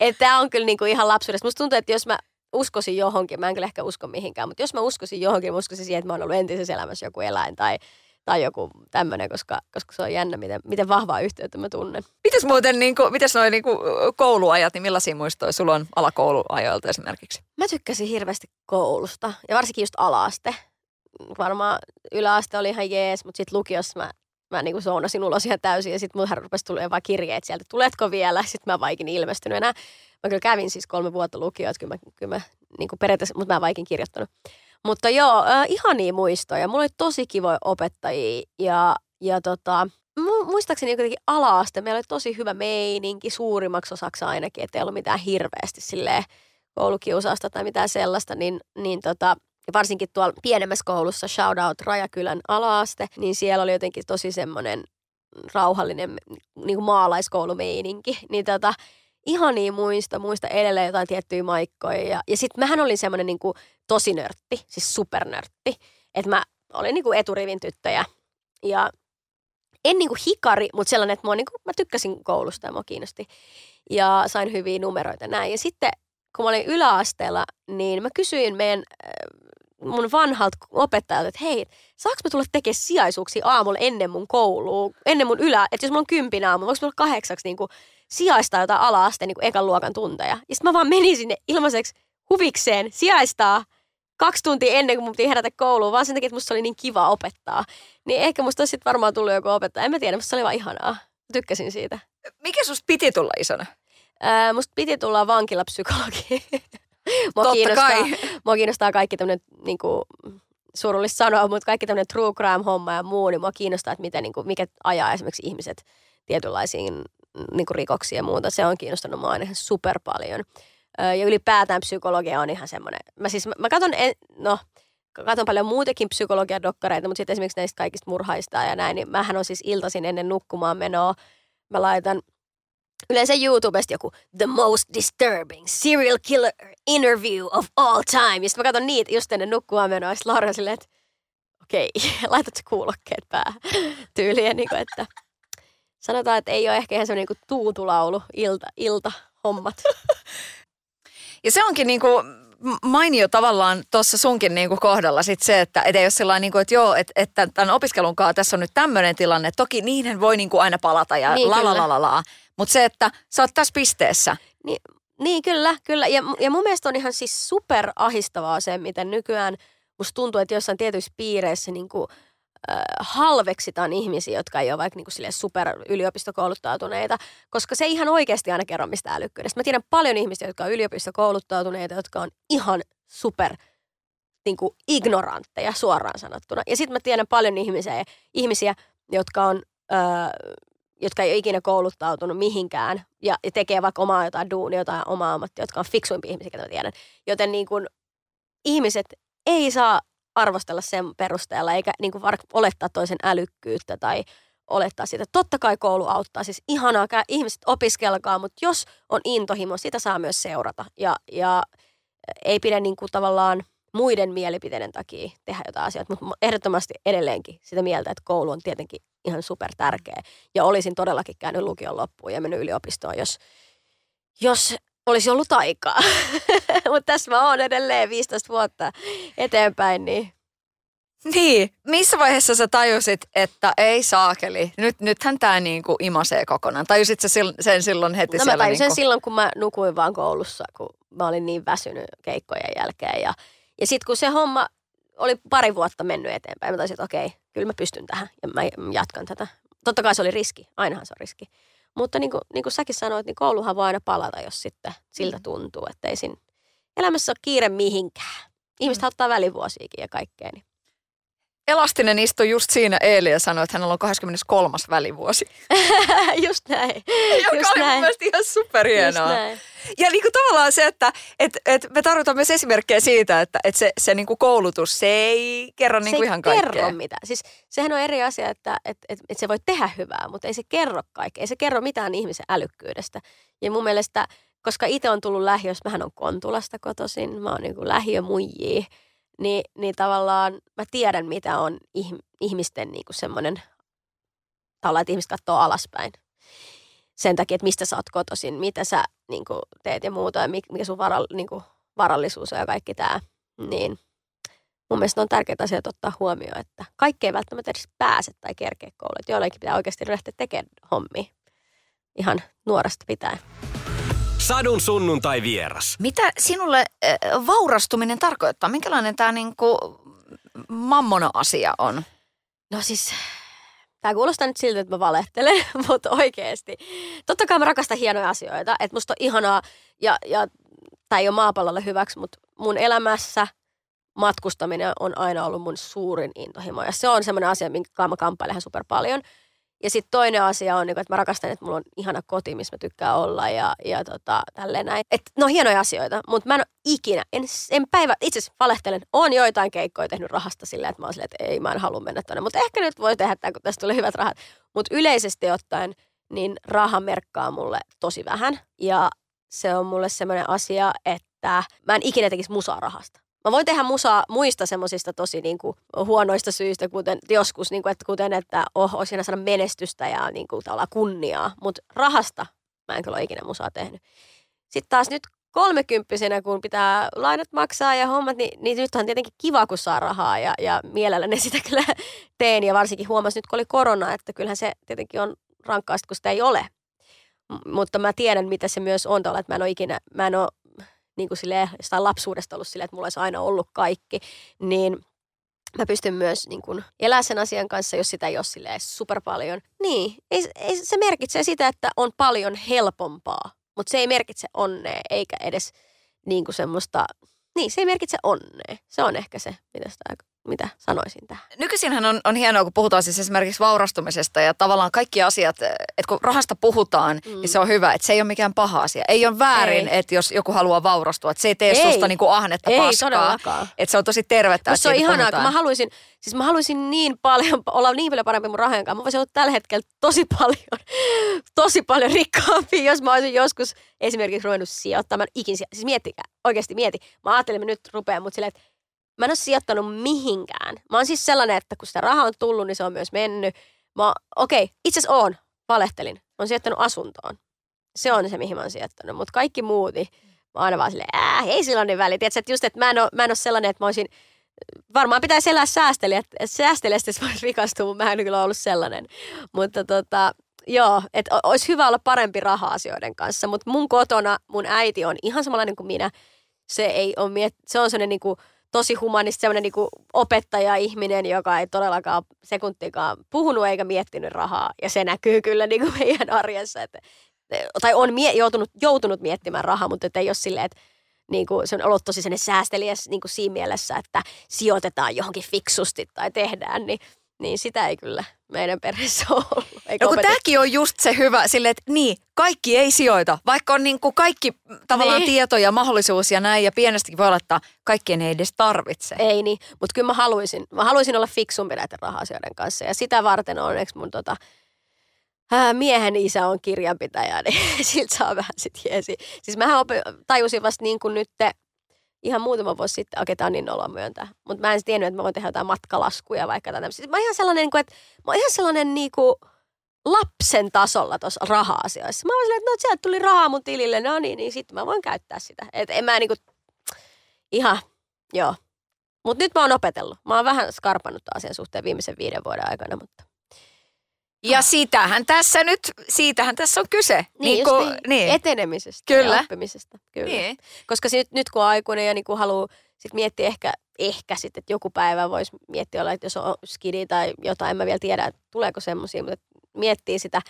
Että tämä on kyllä niinku ihan lapsuudesta. Musta tuntuu, että jos mä uskoisin johonkin, mä en kyllä ehkä usko mihinkään, mutta jos mä uskoisin johonkin, mä uskoisin siihen, että mä oon ollut entisessä elämässä joku eläin tai, tai joku tämmöinen, koska, koska se on jännä, miten, miten vahvaa yhteyttä mä tunnen. Mites muuten, niin kuin, mites noi niin kuin kouluajat, niin millaisia muistoja sulla on alakouluajoilta esimerkiksi? Mä tykkäsin hirveästi koulusta ja varsinkin just alaaste. Varmaan yläaste oli ihan jees, mutta sitten lukiossa mä, mä niinku zoonasin ulos ihan täysin ja sitten mulla rupesi tulemaan vaan kirjeet sieltä, tuletko vielä? Sitten mä vaikin ilmestynyt enää. Mä kyllä kävin siis kolme vuotta lukioa, että kyllä mä, kyllä mä niinku periaatteessa, mutta mä en vaikin kirjoittanut. Mutta joo, äh, ihania muistoja. Mulla oli tosi kivoja opettajia ja, ja tota, mu- muistaakseni jotenkin ala-aste, meillä oli tosi hyvä meininki suurimmaksi osaksi ainakin, että ei ollut mitään hirveästi silleen koulukiusausta tai mitään sellaista, niin, niin tota, ja varsinkin tuolla pienemmässä koulussa, shout out Rajakylän alaaste, niin siellä oli jotenkin tosi semmoinen rauhallinen niin kuin maalaiskoulumeininki. Niin tota, ihania muista, muista edelleen jotain tiettyjä maikkoja. Ja, ja sitten mähän olin semmoinen niin tosi nörtti, siis supernörtti. Että mä olin niin kuin eturivin tyttöjä. Ja en niin kuin hikari, mutta sellainen, että mua, niin kuin, mä tykkäsin koulusta ja mua kiinnosti. Ja sain hyviä numeroita näin. Ja sitten kun mä olin yläasteella, niin mä kysyin meidän äh, mun vanhalta opettajalta, että hei, saaks mä tulla tekemään sijaisuuksia aamulla ennen mun koulua, ennen mun ylä, että jos mulla on kympin aamu, voiko mulla kahdeksaksi niin kuin sijaistaa jotain ala-asteen niin ekan luokan tunteja. Ja sitten mä vaan menin sinne ilmaiseksi huvikseen sijaistaa kaksi tuntia ennen kuin mun piti herätä kouluun, vaan sen takia, että musta oli niin kiva opettaa. Niin ehkä musta olisi sitten varmaan tullut joku opettaja. En mä tiedä, musta se oli vaan ihanaa. Tykkäsin siitä. Mikä susta piti tulla isona? Ää, musta piti tulla vankilapsykologi. mua, Totta kiinnostaa, kai. mua kiinnostaa kaikki tämmöinen, niin kuin, surullista sanoa, mutta kaikki tämmöinen true crime-homma ja muu, niin mua kiinnostaa, että miten, niin kuin, mikä ajaa esimerkiksi ihmiset tietynlaisiin niin kuin rikoksiin ja muuta. Se on kiinnostanut mua aina super paljon. Ja ylipäätään psykologia on ihan semmoinen. Mä siis, mä, mä katson, en, no, katson paljon muutenkin psykologiadokkareita, mutta sitten esimerkiksi näistä kaikista murhaista ja näin, niin mähän on siis iltaisin ennen nukkumaan menoa. Mä laitan yleensä YouTubesta joku The Most Disturbing Serial Killer Interview of All Time. Ja sitten mä katson niitä just ennen nukkumaan menoa. Ja sitten Laura silleen, että okei, laitat sä kuulokkeet päähän tyyliin, niin kuin, että sanotaan, että ei ole ehkä ihan semmoinen niin kuin tuutulaulu, ilta, ilta hommat. Ja se onkin niinku mainio tavallaan tuossa sunkin niinku kohdalla sit se, että et ei ole sellainen, niinku, että joo, että, että tämän opiskelun kanssa tässä on nyt tämmöinen tilanne. Toki niihin voi niinku aina palata ja Niin, la la la la la. Mutta se, että sä oot tässä pisteessä. Niin, niin kyllä, kyllä. Ja, ja mun mielestä on ihan siis super ahistavaa se, miten nykyään musta tuntuu, että jossain tietyissä piireissä niin kuin, äh, halveksitaan ihmisiä, jotka ei ole vaikka niin kuin super yliopistokouluttautuneita, koska se ei ihan oikeasti aina kerro mistä älykkyydestä. Mä tiedän paljon ihmisiä, jotka on yliopistokouluttautuneita, jotka on ihan super niin kuin ignorantteja suoraan sanottuna. Ja sitten mä tiedän paljon ihmisiä, ihmisiä jotka on... Öö, jotka ei ole ikinä kouluttautunut mihinkään ja, ja tekee vaikka omaa jotain duunia, jotain omaa ammattia, jotka on fiksuimpia ihmisiä, ketä mä tiedän. Joten niin kuin, ihmiset ei saa arvostella sen perusteella eikä niin kuin olettaa toisen älykkyyttä tai olettaa sitä. Totta kai koulu auttaa, siis ihanaa, ihmiset opiskelkaa, mutta jos on intohimo, sitä saa myös seurata. Ja, ja ei pidä niin kuin tavallaan muiden mielipiteiden takia tehdä jotain asioita, mutta ehdottomasti edelleenkin sitä mieltä, että koulu on tietenkin ihan super tärkeä. Ja olisin todellakin käynyt lukion loppuun ja mennyt yliopistoon, jos, jos olisi ollut aikaa. mutta tässä mä oon edelleen 15 vuotta eteenpäin, niin Niin, missä vaiheessa sä tajusit, että ei saakeli, nyt, nythän tämä niinku imasee kokonaan. Tajusit sä sen silloin heti No mä siellä? tajusin niinku... silloin, kun mä nukuin vaan koulussa, kun mä olin niin väsynyt keikkojen jälkeen. Ja, ja sitten kun se homma oli pari vuotta mennyt eteenpäin, mä tajusin, että okei, kyllä mä pystyn tähän ja mä jatkan tätä. Totta kai se oli riski, ainahan se on riski. Mutta niin kuin, niin kuin säkin sanoit, niin kouluhan voi aina palata, jos sitten siltä tuntuu, että ei siinä elämässä ole kiire mihinkään. Ihmiset mm. ottaa välivuosiakin ja kaikkea. Niin. Elastinen istui just siinä eilen ja sanoi, että hänellä on 23. välivuosi. Just näin. Joka Just oli mun näin. mielestä ihan superhienoa. Ja niin kuin tavallaan se, että et, et me tarvitaan myös esimerkkejä siitä, että et se, se niin kuin koulutus, se ei kerro niin se kuin ei ihan kerro kaikkea. mitään. Siis sehän on eri asia, että et, et, et se voi tehdä hyvää, mutta ei se kerro kaikkea. Ei se kerro mitään ihmisen älykkyydestä. Ja mun mielestä, koska itse on tullut lähiöstä, mähän on Kontulasta kotoisin, mä oon niin lähiömuijia, niin, niin tavallaan mä tiedän, mitä on ihm, ihmisten niin kuin semmoinen, tavallaan, että ihmiset katsoo alaspäin. Sen takia, että mistä sä oot kotoisin, mitä sä niin kuin teet ja muuta, ja mik- mikä sun varal, niin kuin varallisuus on ja kaikki tämä. Niin mun mielestä on tärkeitä asioita ottaa huomioon, että kaikki ei välttämättä edes pääse tai kerkeä kouluun. Joillekin pitää oikeasti lähteä tekemään hommia ihan nuoresta pitäen. Sadun sunnuntai vieras. Mitä sinulle äh, vaurastuminen tarkoittaa? Minkälainen tämä niin kuin mammona-asia on? No siis, tämä kuulostaa nyt siltä, että mä valehtelen, mutta oikeasti. Totta kai mä rakastan hienoja asioita, että musta on ihanaa, ja, ja tämä ei ole maapallolle hyväksi, mutta mun elämässä matkustaminen on aina ollut mun suurin intohimo. Ja se on semmoinen asia, minkä mä kamppailen ihan super paljon. Ja sitten toinen asia on, niinku, että mä rakastan, että mulla on ihana koti, missä mä tykkään olla ja, ja tota, tälleen näin. Et, no hienoja asioita, mutta mä en ole ikinä, en, en päivä, itse asiassa valehtelen, on joitain keikkoja tehnyt rahasta silleen, että mä oon silleen, että ei mä en halua mennä tonne. Mutta ehkä nyt voi tehdä tämän, kun tästä tulee hyvät rahat. Mutta yleisesti ottaen, niin raha merkkaa mulle tosi vähän. Ja se on mulle semmoinen asia, että mä en ikinä tekisi musaa rahasta. Mä voin tehdä musaa muista semmoisista tosi niin kuin huonoista syistä, kuten joskus, niin kuin, että kuten että oh, olisi saada menestystä ja niin kuin, kunniaa, mutta rahasta mä en kyllä ole ikinä musaa tehnyt. Sitten taas nyt kolmekymppisenä, kun pitää lainat maksaa ja hommat, niin, niin nyt on tietenkin kiva, kun saa rahaa ja, ja mielelläni sitä kyllä teen. Ja varsinkin huomasin nyt, kun oli korona, että kyllähän se tietenkin on rankkaa, kun sitä ei ole. M- mutta mä tiedän, mitä se myös on tuolla, että mä en ole ikinä, mä en ole niin kuin silleen, jostain lapsuudesta ollut silleen, että mulla olisi aina ollut kaikki, niin mä pystyn myös niin kuin elää sen asian kanssa, jos sitä ei ole silleen super paljon. Niin, ei, ei, se merkitsee sitä, että on paljon helpompaa, mutta se ei merkitse onnea eikä edes niin kuin semmoista, niin se ei merkitse onnea. Se on ehkä se, mitä, sitä, mitä sanoisin tähän. Nykyisinhän on, on hienoa, kun puhutaan siis esimerkiksi vaurastumisesta ja tavallaan kaikki asiat, että kun rahasta puhutaan, mm. niin se on hyvä, että se ei ole mikään paha asia. Ei ole väärin, Ei. että jos joku haluaa vaurastua, että se ei tee Ei. susta niinku ahnetta Ei paskaa. todellakaan. Että se on tosi tervettä, Musta että se on ihanaa, kun puhutaan. mä haluaisin, siis mä haluaisin niin paljon, olla niin paljon parempi mun rahojen kanssa. Mä voisin olla tällä hetkellä tosi paljon, tosi paljon rikkaampi, jos mä olisin joskus esimerkiksi ruvennut sijoittamaan. Ikin, siis miettikää, oikeasti mieti. Mä ajattelin, että mä nyt rupean, mutta silleen, että mä en ole sijoittanut mihinkään. Mä oon siis sellainen, että kun sitä rahaa on tullut, niin se on myös mennyt. Mä, okei, itse asiassa oon, valehtelin. Mä oon sijoittanut asuntoon. Se on se, mihin mä oon sijoittanut. Mutta kaikki muut, niin mä oon aina vaan silleen, äh, ei sillä ole niin väliä. Tiedätkö, että just, että mä en, ole, mä en ole sellainen, että mä olisin, varmaan pitäisi elää säästelijä, että säästelijästä voisi rikastua, mutta mä en kyllä ollut sellainen. Mutta tota, joo, että olisi hyvä olla parempi raha-asioiden kanssa, mutta mun kotona mun äiti on ihan samanlainen kuin minä. Se, ei ole miet- se on sellainen niin kuin, tosi humanista, sellainen niin kuin opettaja-ihminen, joka ei todellakaan sekuntikaan puhunut eikä miettinyt rahaa. Ja se näkyy kyllä niin kuin meidän arjessa, että, tai on mie- joutunut, joutunut miettimään rahaa, mutta ei ole silleen, että niin kuin, se on ollut tosi säästeliäs niin kuin siinä mielessä, että sijoitetaan johonkin fiksusti tai tehdään, niin, niin sitä ei kyllä meidän perheessä ole ollut. Eikä No kun tämäkin on just se hyvä, silleen, että niin, kaikki ei sijoita. Vaikka on niin kuin kaikki tavallaan Niin. tieto ja mahdollisuus ja näin, ja pienestäkin voi olla, että kaikkien ei edes tarvitse. Ei niin, mutta kyllä mä haluaisin, mä haluaisin olla fiksumpi näiden raha-asioiden kanssa. Ja sitä varten on onneksi mun tota, miehen isä on kirjanpitäjä, niin siltä saa vähän sit jeesi. Siis mähän opi, tajusin vasta niin kuin nyt ihan muutama vuosi sitten, on niin noloa myöntää, mutta mä en tiennyt, että mä voin tehdä jotain matkalaskuja vaikka tai tämmöisiä. Mä oon ihan sellainen, kuin, että mä oon ihan sellainen niin kuin, lapsen tasolla tuossa raha-asioissa. Mä oon silleen, että no sieltä tuli rahaa mun tilille, no niin, niin sitten mä voin käyttää sitä. Et en mä niinku, ihan, joo. Mutta nyt mä oon opetellut. Mä oon vähän skarpannut asian suhteen viimeisen viiden vuoden aikana, mutta Ja siitähän tässä nyt, siitähän tässä on kyse. niin, Niinku- just niin, niin. etenemisestä Kyllä. ja oppimisesta. Kyllä. niin. Koska sit, nyt kun on aikuinen ja niinku haluaa sit miettiä ehkä, ehkä sitten, että joku päivä voisi miettiä olla, että jos on skidi tai jotain, en mä vielä tiedä, että tuleeko semmoisia, mutta miettii sitä,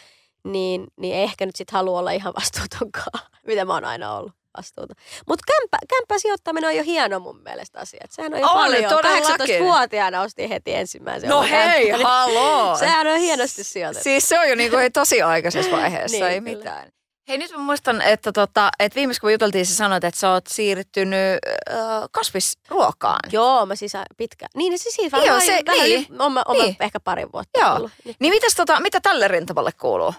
niin, niin ehkä nyt sitten haluaa olla ihan vastuutonkaan, mitä mä oon aina ollut vastuuta. Mutta kämppä, kämppä sijoittaminen on jo hieno mun mielestä asia. Et Sehän on jo On, paljon. todellakin. 18-vuotiaana ostin heti ensimmäisen. No hei, kämppän. haloo. Sehän on hienosti sijoitettu. Siis se on jo niinku, tosi aikaisessa vaiheessa, Niin, ei kyllä. mitään. Hei nyt mä muistan, että, tota, että viimeksi kun juteltiin, sä sanoit, että sä oot siirtynyt äh, kasvisruokaan. Joo, mä sisä pitkä. Niin, niin Joo, vähän, se- vähän niin. yli- on mä Niin. ehkä pari vuotta Joo. ollut. Niin. Niin mitäs tota, mitä tälle rintamalle kuuluu?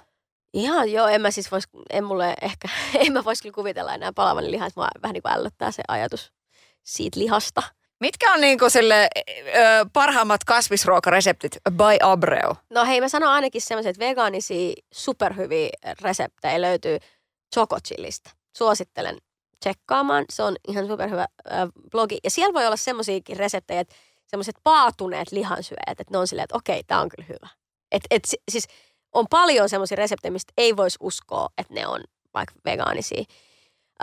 Ihan joo, en mä siis vois, en mulle ehkä, en mä vois kyllä kuvitella enää palavan lihaa, että mua vähän niin kuin ällöttää se ajatus siitä lihasta. Mitkä on niinku sille ö, parhaimmat kasvisruokareseptit by Abreu? No hei, mä sanon ainakin semmoiset, että vegaanisia superhyviä reseptejä löytyy Chocochillista. Suosittelen tsekkaamaan. Se on ihan superhyvä äh, blogi. Ja siellä voi olla semmoisiakin reseptejä, että semmoiset paatuneet lihansyöjät, että ne on silleen, että okei, tää on kyllä hyvä. Et, et, si- siis on paljon semmoisia reseptejä, mistä ei voisi uskoa, että ne on vaikka vegaanisia.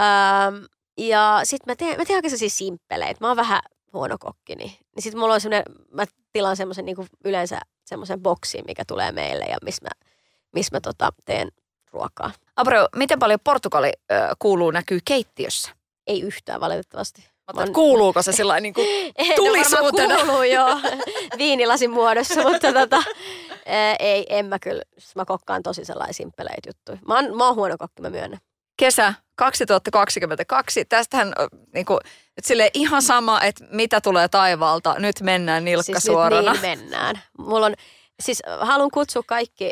Ähm, ja sitten mä teen, mä teen oikein sellaisia simppeleitä. Mä oon vähän huono kokki, niin, niin sitten mulla on semmoinen, mä tilaan semmoisen niin yleensä semmoisen boksiin, mikä tulee meille ja missä mä, missä mä tota, teen ruokaa. Abreu, miten paljon Portugali ö, kuuluu näkyy keittiössä? Ei yhtään valitettavasti. Mä kuuluuko se sillä niin kuin tulisuutena? No kuuluu joo, viinilasin muodossa, mutta tota, ää, ei, en mä kyllä, mä kokkaan tosi sellaisia simppeleitä juttuja. Mä oon, mä oon huono kokki, mä myönnän. kesä 2022. Tästähän niin kuin, että sille ihan sama, että mitä tulee taivaalta. Nyt mennään nilkka siis suorana. Nyt niin mennään. Mulla on, siis haluan kutsua kaikki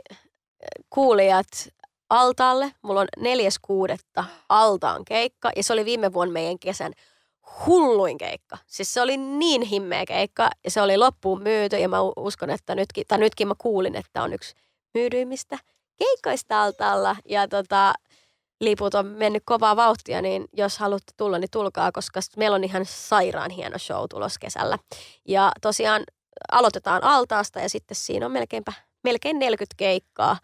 kuulijat altaalle. Mulla on neljäs kuudetta altaan keikka ja se oli viime vuonna meidän kesän hulluin keikka. Siis se oli niin himmeä keikka ja se oli loppuun myyty ja mä uskon, että nytkin, tai nytkin mä kuulin, että on yksi myydyimmistä keikoista altaalla. Ja tota, liput on mennyt kovaa vauhtia, niin jos haluatte tulla, niin tulkaa, koska meillä on ihan sairaan hieno show tulos kesällä. Ja tosiaan aloitetaan altaasta ja sitten siinä on melkeinpä, melkein 40 keikkaa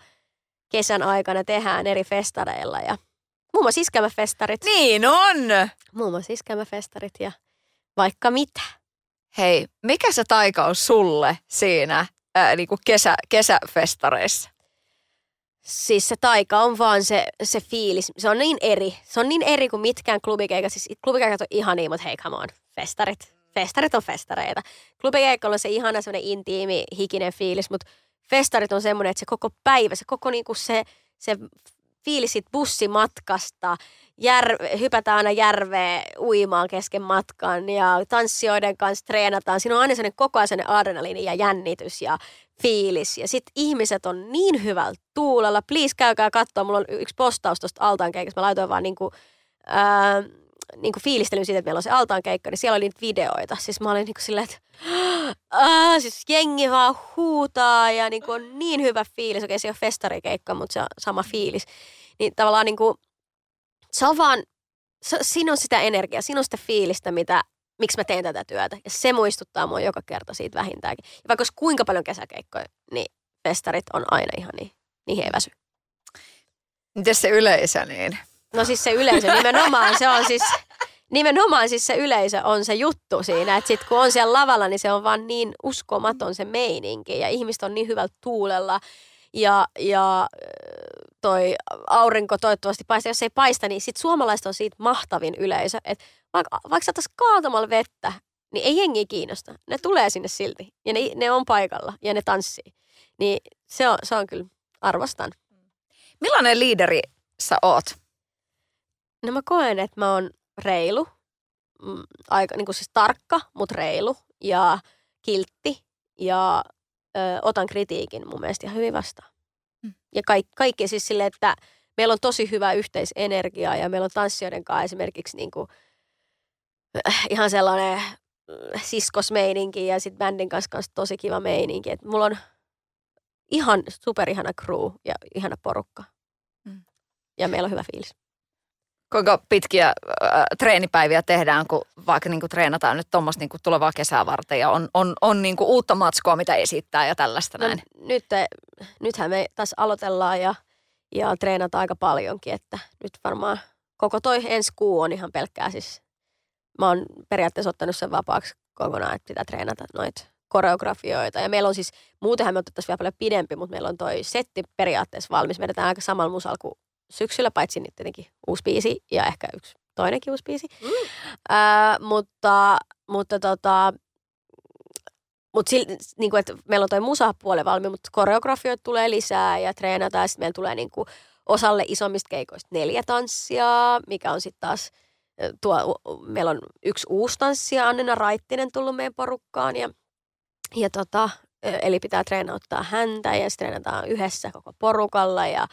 kesän aikana tehdään eri festareilla ja muun muassa iskelmäfestarit. Niin on! Muun muassa iskelmäfestarit ja vaikka mitä. Hei, mikä se taika on sulle siinä ää, niin kuin kesä, kesäfestareissa? Siis se taika on vaan se, se fiilis. Se on niin eri. Se on niin eri kuin mitkään klubikeikat. Siis klubikeikat on ihania, mutta hei, come on. Festarit. Festarit on festareita. Klubikeikalla on se ihana semmoinen intiimi, hikinen fiilis, mutta festarit on semmoinen, että se koko päivä, se koko niinku se, se fiilis siitä bussimatkasta, jär, hypätään aina järveen uimaan kesken matkan ja tanssijoiden kanssa treenataan. Siinä on aina sellainen koko ajan sellainen adrenaliini ja jännitys ja fiilis. Ja sitten ihmiset on niin hyvällä tuulella. Please käykää katsoa. Mulla on yksi postaus tuosta altaan keikasta. Mä laitoin vaan niinku, ää, niinku fiilistelyn siitä, että meillä on se altaan keikka, niin siellä oli niitä videoita. Siis mä olin niinku silleen, että Aa, siis jengi vaan huutaa ja niinku on niin hyvä fiilis. Okei, se ole festarikeikka, mutta se on sama fiilis. Niin tavallaan niinku, se on vaan, se, siinä on sitä energiaa, siinä on sitä fiilistä, mitä, miksi mä teen tätä työtä. Ja se muistuttaa mua joka kerta siitä vähintäänkin. Ja vaikka kuinka paljon kesäkeikkoja, niin festarit on aina ihan niin, niihin ei väsy. Miten se yleisö niin? No siis se yleisö nimenomaan, se on siis, nimenomaan siis se yleisö on se juttu siinä. Että sit kun on siellä lavalla, niin se on vaan niin uskomaton se meininki. Ja ihmiset on niin hyvällä tuulella. Ja, ja toi aurinko toivottavasti paistaa. Jos ei paista, niin sit suomalaiset on siitä mahtavin yleisö. Että vaikka, vaikka saataisiin kaatamalla vettä, niin ei jengi kiinnosta. Ne tulee sinne silti. Ja ne, ne on paikalla ja ne tanssii. Niin se on, se on kyllä, arvostan. Millainen liideri sä oot? No mä koen, että mä oon reilu, mm, aika niin kuin siis tarkka, mutta reilu ja kiltti ja ö, otan kritiikin mun mielestä ihan hyvin vastaan. Mm. Ja kaikki, kaikki siis silleen, että meillä on tosi hyvä yhteisenergia ja meillä on tanssijoiden kanssa esimerkiksi niin kuin, äh, ihan sellainen äh, siskosmeininki ja sitten bändin kanssa, kanssa tosi kiva meininki. Et mulla on ihan superihana crew ja ihana porukka. Mm. Ja meillä on hyvä fiilis kuinka pitkiä äh, treenipäiviä tehdään, kun vaikka niin kuin treenataan nyt tuommoista niin tulevaa kesää varten ja on, on, on niin kuin uutta matskoa, mitä esittää ja tällaista no, näin. Nyt, nythän me taas aloitellaan ja, ja treenataan aika paljonkin, että nyt varmaan koko toi ensi kuu on ihan pelkkää siis. Mä oon periaatteessa ottanut sen vapaaksi kokonaan, että pitää treenata noita koreografioita. Ja meillä on siis, muutenhan me otettaisiin vielä paljon pidempi, mutta meillä on toi setti periaatteessa valmis. Me edetään aika samalla musalla kuin syksyllä, paitsi nyt tietenkin uusi biisi ja ehkä yksi toinenkin uusi biisi. Mm. Ää, mutta, mutta tota, mutta niin kuin, että meillä on toi musapuoli valmi, mutta koreografioita tulee lisää ja treenataan. Ja sitten meillä tulee niin kuin, osalle isommista keikoista neljä tanssia, mikä on sitten taas, tuo, meillä on yksi uusi tanssija, Annina Raittinen tullut meidän porukkaan. Ja, ja tota, eli pitää treenauttaa häntä ja sitten treenataan yhdessä koko porukalla ja,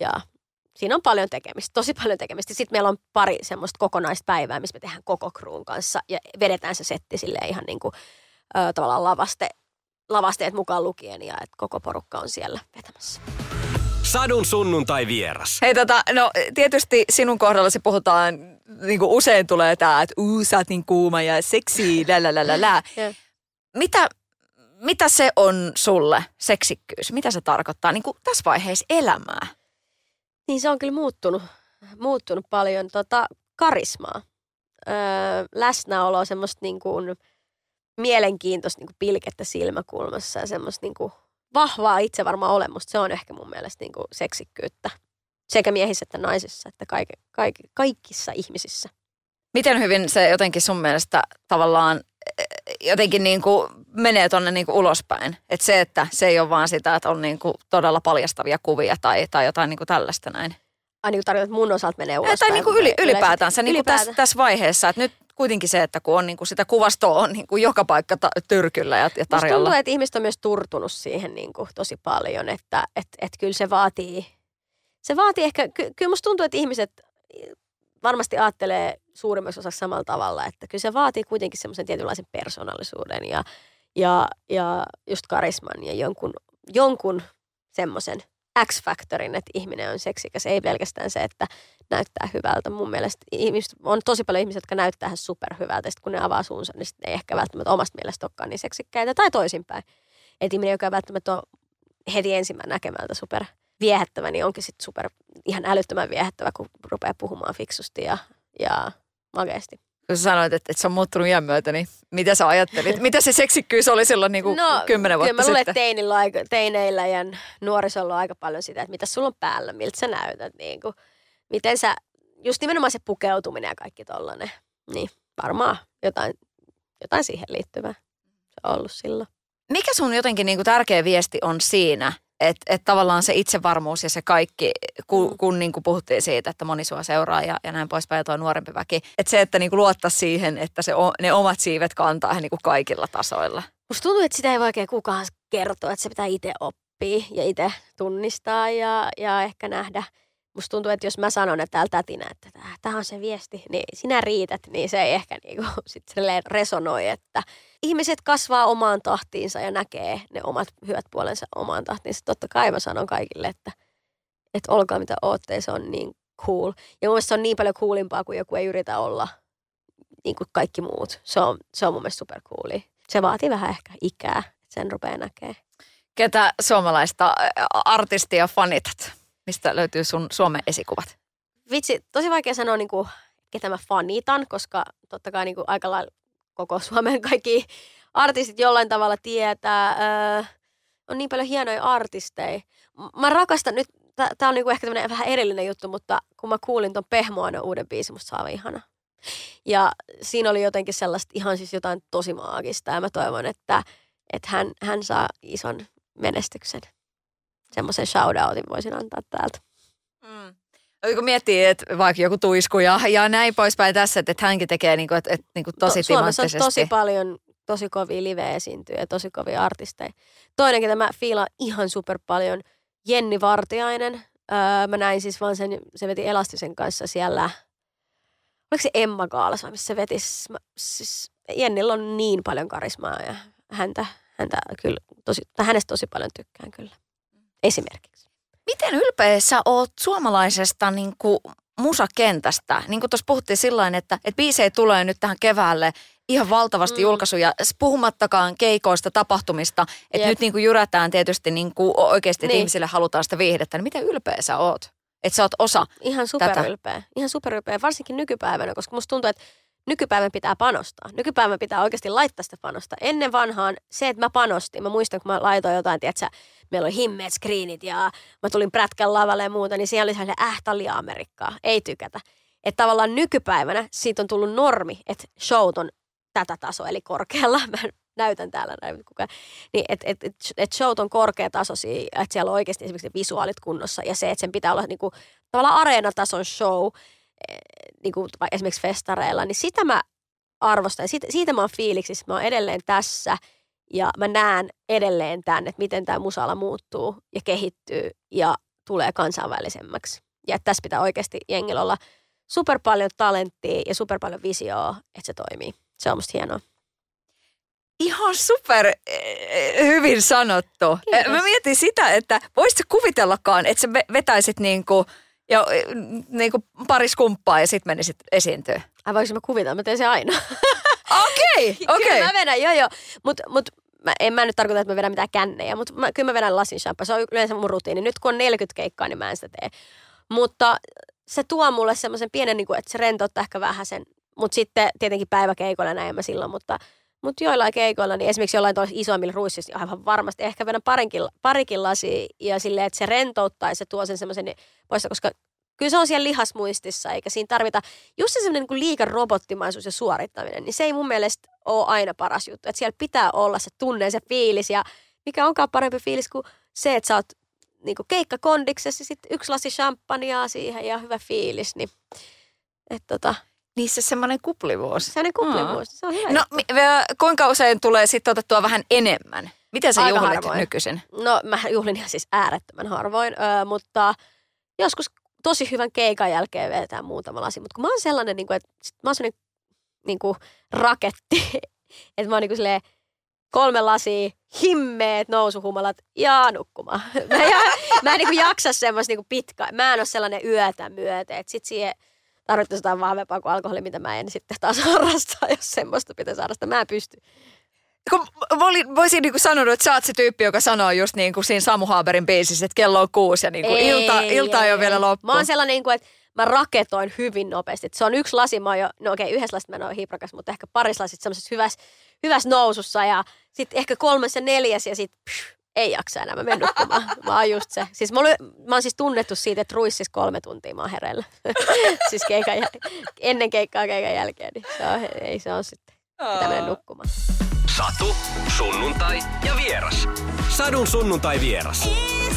ja siinä on paljon tekemistä, tosi paljon tekemistä. Sitten meillä on pari semmoista kokonaista päivää, missä me tehdään koko kruun kanssa ja vedetään se setti sille ihan niin kuin, ö, tavallaan lavaste, lavasteet mukaan lukien ja että koko porukka on siellä vetämässä. Sadun sunnuntai vieras. Hei tota, no tietysti sinun kohdallasi puhutaan, niin kuin usein tulee tämä, että uu sä oot niin kuuma ja seksi, lä lä lä lä lä. Mitä, mitä se on sulle, seksikkyys? Mitä se tarkoittaa niin kuin tässä vaiheessa elämää? Niin se on kyllä muuttunut, muuttunut paljon tota, karismaa. Öö, läsnäoloa, semmoista niin kuin mielenkiintoista niin kuin pilkettä silmäkulmassa ja semmoista niin kuin vahvaa itsevarmaa olemusta. Se on ehkä mun mielestä niin kuin seksikkyyttä sekä miehissä että naisissa, että kaik, kaik, kaikissa ihmisissä. Miten hyvin se jotenkin sun mielestä tavallaan jotenkin niin kuin menee tuonne niin ulospäin. Että se, että se ei ole vaan sitä, että on niin kuin todella paljastavia kuvia tai, tai jotain niin kuin tällaista näin. Ai niin kuin tarkoitat, että mun osalta menee ulospäin? Tai niin kuin yli, ylipäätänsä niin kuin tässä, tässä vaiheessa. Että nyt kuitenkin se, että kun on niin kuin sitä kuvastoa on niin kuin joka paikka ta- tyrkyllä ja, ja tarjolla. Musta tuntuu, että ihmiset on myös turtunut siihen niin kuin tosi paljon, että et, et kyllä se vaatii, se vaatii ehkä, ky, kyllä musta tuntuu, että ihmiset varmasti ajattelee suurimmaksi osaksi samalla tavalla, että kyllä se vaatii kuitenkin semmoisen tietynlaisen persoonallisuuden ja, ja, ja just karisman ja jonkun, jonkun semmoisen X-faktorin, että ihminen on seksikäs. Ei pelkästään se, että näyttää hyvältä. Mun mielestä ihmiset, on tosi paljon ihmisiä, jotka näyttää superhyvältä. Kun ne avaa suunsa, niin sitten ei ehkä välttämättä omasta mielestä olekaan niin seksikkäitä. Tai toisinpäin. Että ihminen, joka välttämättä ole heti ensimmäinen näkemältä super viehättävä, niin onkin sitten super ihan älyttömän viehättävä, kun rupeaa puhumaan fiksusti ja, ja makeasti kun sä sanoit, että, että se on muuttunut iän myötä, niin mitä sä ajattelit? Mitä se seksikkyys oli silloin niin kuin no, kymmenen vuotta kyllä mä luulen? Teinillä, teineillä ja nuorisolla on aika paljon sitä, että mitä sulla on päällä, miltä sä näytät. Niin kuin, miten sä, just nimenomaan se pukeutuminen ja kaikki tollanen. Niin varmaan jotain, jotain siihen liittyvää se on ollut silloin. Mikä sun jotenkin niin kuin tärkeä viesti on siinä, että et tavallaan se itsevarmuus ja se kaikki, kun, mm. kun niin kuin puhuttiin siitä, että moni sua seuraa ja, ja näin poispäin ja tuo nuorempi väki, että se, että niin kuin luottaa siihen, että se, ne omat siivet kantaa niin kuin kaikilla tasoilla. Musta tuntuu, että sitä ei voi oikein kukaan kertoa, että se pitää itse oppia ja itse tunnistaa ja, ja ehkä nähdä – musta tuntuu, että jos mä sanon, että täällä tätinä, että tämä on se viesti, niin sinä riität, niin se ei ehkä niinku sit resonoi, että ihmiset kasvaa omaan tahtiinsa ja näkee ne omat hyvät puolensa omaan tahtiinsa. Totta kai mä sanon kaikille, että, että olkaa mitä ootte, se on niin cool. Ja mun se on niin paljon coolimpaa, kuin joku ei yritä olla niin kuin kaikki muut. Se on, se on mun mielestä super cooli. Se vaatii vähän ehkä ikää, sen rupeaa näkee. Ketä suomalaista artistia fanitat? Mistä löytyy sun Suomen esikuvat? Vitsi, tosi vaikea sanoa, niin kuin, ketä mä fanitan, koska totta kai niin kuin, aika lailla koko Suomen kaikki artistit jollain tavalla tietää. Öö, on niin paljon hienoja artisteja. Mä rakastan nyt, tää on niinku ehkä tämmönen vähän erillinen juttu, mutta kun mä kuulin ton Pehmoana uuden biisin, musta saa ihana. Ja siinä oli jotenkin sellaista ihan siis jotain tosi maagista ja mä toivon, että, että hän, hän saa ison menestyksen semmoisen shoutoutin voisin antaa täältä. Mm. Kun miettii, että vaikka joku tuisku ja, ja näin poispäin tässä, että, että hänkin tekee niin kuin, että, että, niin kuin tosi to, Suomessa on tosi paljon tosi kovia live-esiintyjä, tosi kovia artisteja. Toinen, ketä mä fiilaan ihan super paljon, Jenni Vartiainen. Öö, mä näin siis vaan sen, se veti Elastisen kanssa siellä, oliko se Emma Kaalas vai missä se veti, siis Jennillä on niin paljon karismaa ja häntä, häntä kyllä tosi, hänestä tosi paljon tykkään kyllä esimerkiksi. Miten ylpeä sä oot suomalaisesta niin kuin musakentästä? Niin kuin tuossa puhuttiin sillä että, että biisejä tulee nyt tähän keväälle ihan valtavasti mm. julkaisuja, puhumattakaan keikoista, tapahtumista, että Jep. nyt niin kuin jyrätään tietysti niin kuin oikeasti, että niin. ihmisille halutaan sitä viihdettä. Niin miten ylpeä sä oot? Että sä oot osa Ihan superylpeä. Ihan superylpeä, varsinkin nykypäivänä, koska musta tuntuu, että nykypäivän pitää panostaa. Nykypäivän pitää oikeasti laittaa sitä panosta. Ennen vanhaan se, että mä panostin, mä muistan, kun mä laitoin jotain, tiedätkö, meillä oli himmeet screenit ja mä tulin prätkän lavalle ja muuta, niin siellä oli sellainen ähtalia Amerikkaa, ei tykätä. Että tavallaan nykypäivänä siitä on tullut normi, että showt on tätä tasoa, eli korkealla. Mä näytän täällä näin kukaan. Niin, että et, et, et showt on korkeatasoisia, että siellä on oikeasti esimerkiksi visuaalit kunnossa ja se, että sen pitää olla niinku, tavallaan areenatason show, eh, niinku, esimerkiksi festareilla, niin sitä mä arvostan. Siitä, siitä mä oon fiiliksissä, mä oon edelleen tässä – ja mä näen edelleen tämän, että miten tämä musala muuttuu ja kehittyy ja tulee kansainvälisemmäksi. Ja että tässä pitää oikeasti jengillä olla super paljon talenttia ja super paljon visioa, että se toimii. Se on musta hienoa. Ihan super eh, hyvin sanottu. Kiitos. Mä mietin sitä, että voisitko kuvitellakaan, että sä vetäisit niin kuin, jo, niin kuin paris kumppaa ja sitten menisit esiintyä? Ai voinko mä kuvitella? Mä teen se aina. Okei, okei. Okay. mä vedän, joo joo. Mutta mut, mä, en mä nyt tarkoita, että mä vedän mitään kännejä, mutta mä, kyllä mä vedän lasin champagne. Se on yleensä mun rutiini. Nyt kun on 40 keikkaa, niin mä en sitä tee. Mutta se tuo mulle semmoisen pienen, niin kuin, että se rentouttaa ehkä vähän sen. Mutta sitten tietenkin päiväkeikoilla näin mä silloin, mutta mutta joillain keikoilla, niin esimerkiksi jollain isoimmilla ruississa, niin aivan varmasti ehkä vedän parinkin, parikin lasia ja silleen, että se rentouttaa ja se tuo sen semmoisen poissa, koska Kyllä se on siellä lihasmuistissa, eikä siinä tarvita, just se semmoinen niin liikan robottimaisuus ja suorittaminen, niin se ei mun mielestä ole aina paras juttu. Että siellä pitää olla se tunne se fiilis ja mikä onkaan parempi fiilis kuin se, että sä oot niin keikkakondiksessa sitten yksi lasi champagnea siihen ja hyvä fiilis, niin että tota, Niissä semmoinen kuplivuus. Semmoinen kuplivuus, mm. se on hyvä. No kuinka usein tulee sitten otettua vähän enemmän? Miten sä Aika juhlit harvoin. nykyisin? No mä juhlin ihan siis äärettömän harvoin, öö, mutta joskus tosi hyvän keikan jälkeen vetää muutama lasi. Mutta kun mä oon sellainen, niin kuin, että mä oon sellainen niin kuin raketti, että mä oon niin kuin kolme lasia, himmeet nousuhumalat ja nukkumaan. Mä, ja, mä en niin kuin jaksa semmoista niin pitkä. Mä en ole sellainen yötä myötä. Että sit siihen tarvittaisiin jotain vahvempaa kuin alkoholi, mitä mä en sitten taas harrastaa, jos semmoista pitäisi harrastaa. Mä en pysty. Kun voisin niin kuin sanonut, että sä oot se tyyppi, joka sanoo just niin kuin siinä Samu Haaberin biisissä, että kello on kuusi ja niin kuin ei, ilta, ilta ei, ei ole vielä loppu. Mä oon sellainen, niin kuin, että mä raketoin hyvin nopeasti. Se on yksi lasi, mä oon jo, no okei, okay, yhdessä lasissa mä en ole hiiprakas, mutta ehkä parissa lasissa semmoisessa hyvässä, hyvässä nousussa ja sitten ehkä kolmas ja neljäs ja sitten ei jaksa enää, mä menen nukkumaan. Mä oon just se. Siis mä, olen, mä oon siis tunnettu siitä, että ruissis kolme tuntia mä oon hereillä. siis keikan, ennen keikkaa keikan jälkeen, niin se on, ei se on sitten. Pitää mennä nukkumaan. Satu, sunnuntai ja vieras. Sadun sunnuntai vieras. Is